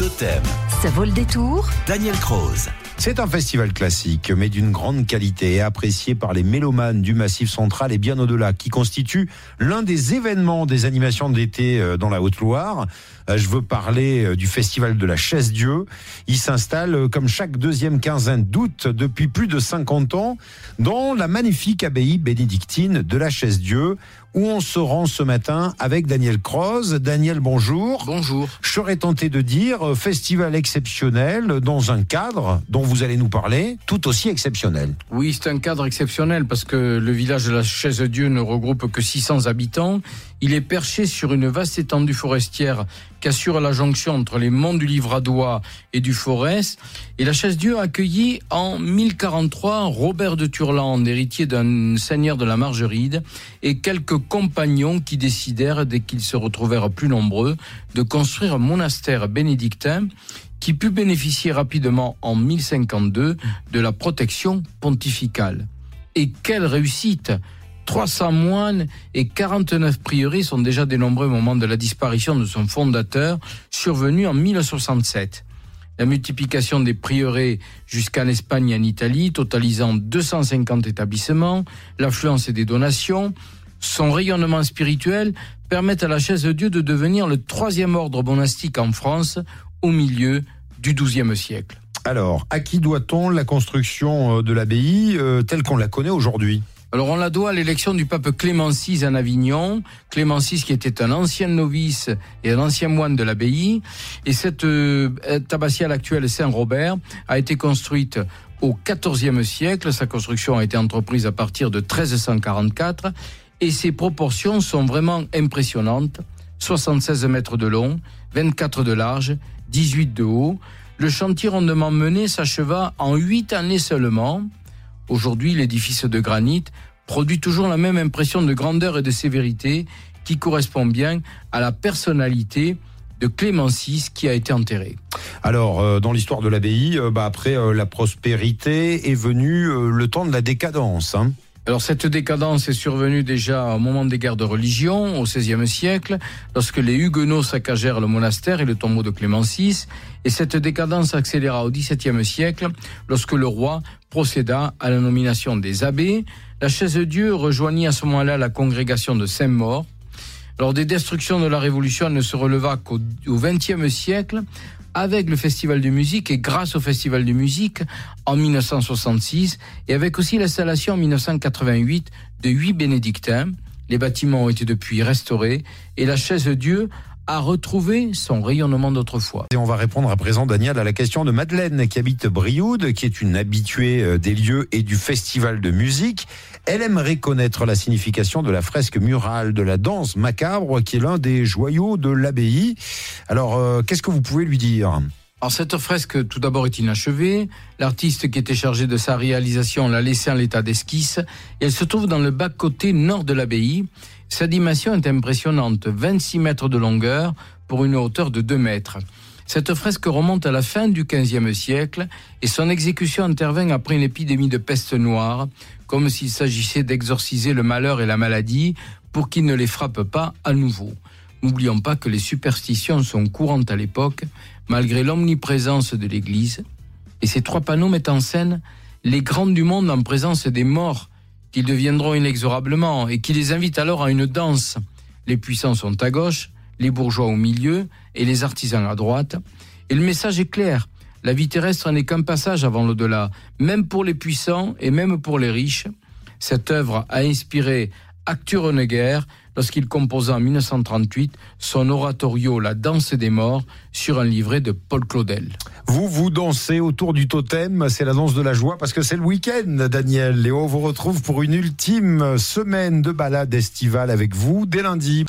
Totem. Ça vaut le détour. Daniel Croze. C'est un festival classique, mais d'une grande qualité et apprécié par les mélomanes du Massif central et bien au-delà, qui constitue l'un des événements des animations d'été euh, dans la Haute-Loire. Euh, je veux parler euh, du festival de la Chaise-Dieu. Il s'installe comme chaque deuxième quinzaine d'août depuis plus de 50 ans dans la magnifique abbaye bénédictine de la Chaise-Dieu où on se rend ce matin avec Daniel Croze. Daniel, bonjour. Bonjour. Je serais tenté de dire festival exceptionnel dans un cadre dont vous allez nous parler, tout aussi exceptionnel. Oui, c'est un cadre exceptionnel parce que le village de la Chaise-Dieu ne regroupe que 600 habitants. Il est perché sur une vaste étendue forestière qui assure la jonction entre les monts du Livradois et du Forest. Et la Chaise-Dieu a accueilli en 1043 Robert de Turlande, héritier d'un seigneur de la Margeride, et quelques compagnons qui décidèrent, dès qu'ils se retrouvèrent plus nombreux, de construire un monastère bénédictin qui put bénéficier rapidement en 1052 de la protection pontificale. Et quelle réussite 300 moines et 49 prieurés sont déjà dénombrés au moment de la disparition de son fondateur, survenu en 1067. La multiplication des prieurés jusqu'en Espagne et en Italie, totalisant 250 établissements, l'affluence des donations, son rayonnement spirituel permettent à la chaise de Dieu de devenir le troisième ordre monastique en France au milieu du XIIe siècle. Alors, à qui doit-on la construction euh, de l'abbaye euh, telle qu'on la connaît aujourd'hui? Alors on la doit à l'élection du pape Clément VI en Avignon, Clément VI qui était un ancien novice et un ancien moine de l'abbaye, et cette euh, abbatiale actuelle Saint-Robert a été construite au XIVe siècle, sa construction a été entreprise à partir de 1344, et ses proportions sont vraiment impressionnantes, 76 mètres de long, 24 de large, 18 de haut. Le chantier rondement mené s'acheva en 8 années seulement, Aujourd'hui, l'édifice de granit produit toujours la même impression de grandeur et de sévérité qui correspond bien à la personnalité de Clément VI qui a été enterré. Alors, euh, dans l'histoire de l'abbaye, euh, bah, après euh, la prospérité est venu le temps de la décadence. Hein. Alors cette décadence est survenue déjà au moment des guerres de religion, au XVIe siècle, lorsque les Huguenots saccagèrent le monastère et le tombeau de Clément VI, et cette décadence accéléra au XVIIe siècle, lorsque le roi procéda à la nomination des abbés. La chaise de Dieu rejoignit à ce moment-là la congrégation de Saint-Maur. Lors des destructions de la Révolution, ne se releva qu'au XXe siècle, avec le Festival de musique et grâce au Festival de musique en 1966 et avec aussi l'installation en 1988 de huit bénédictins. Les bâtiments ont été depuis restaurés et la chaise Dieu a retrouvé son rayonnement d'autrefois. Et on va répondre à présent, Daniel, à la question de Madeleine, qui habite Brioude, qui est une habituée euh, des lieux et du festival de musique. Elle aimerait connaître la signification de la fresque murale de la danse macabre, qui est l'un des joyaux de l'abbaye. Alors, euh, qu'est-ce que vous pouvez lui dire? Cette fresque, tout d'abord, est inachevée. L'artiste qui était chargé de sa réalisation l'a laissée en l'état d'esquisse. Elle se trouve dans le bas-côté nord de l'abbaye. Sa dimension est impressionnante, 26 mètres de longueur pour une hauteur de 2 mètres. Cette fresque remonte à la fin du XVe siècle et son exécution intervient après une épidémie de peste noire, comme s'il s'agissait d'exorciser le malheur et la maladie pour qu'ils ne les frappent pas à nouveau. N'oublions pas que les superstitions sont courantes à l'époque, malgré l'omniprésence de l'Église. Et ces trois panneaux mettent en scène les grands du monde en présence des morts, qu'ils deviendront inexorablement, et qui les invitent alors à une danse. Les puissants sont à gauche, les bourgeois au milieu, et les artisans à droite. Et le message est clair. La vie terrestre n'est qu'un passage avant l'au-delà, même pour les puissants et même pour les riches. Cette œuvre a inspiré Arthur Honegger lorsqu'il composa en 1938 son oratorio La danse des morts sur un livret de Paul Claudel. Vous, vous dansez autour du totem, c'est la danse de la joie parce que c'est le week-end, Daniel. Léo vous retrouve pour une ultime semaine de balade estivale avec vous dès lundi.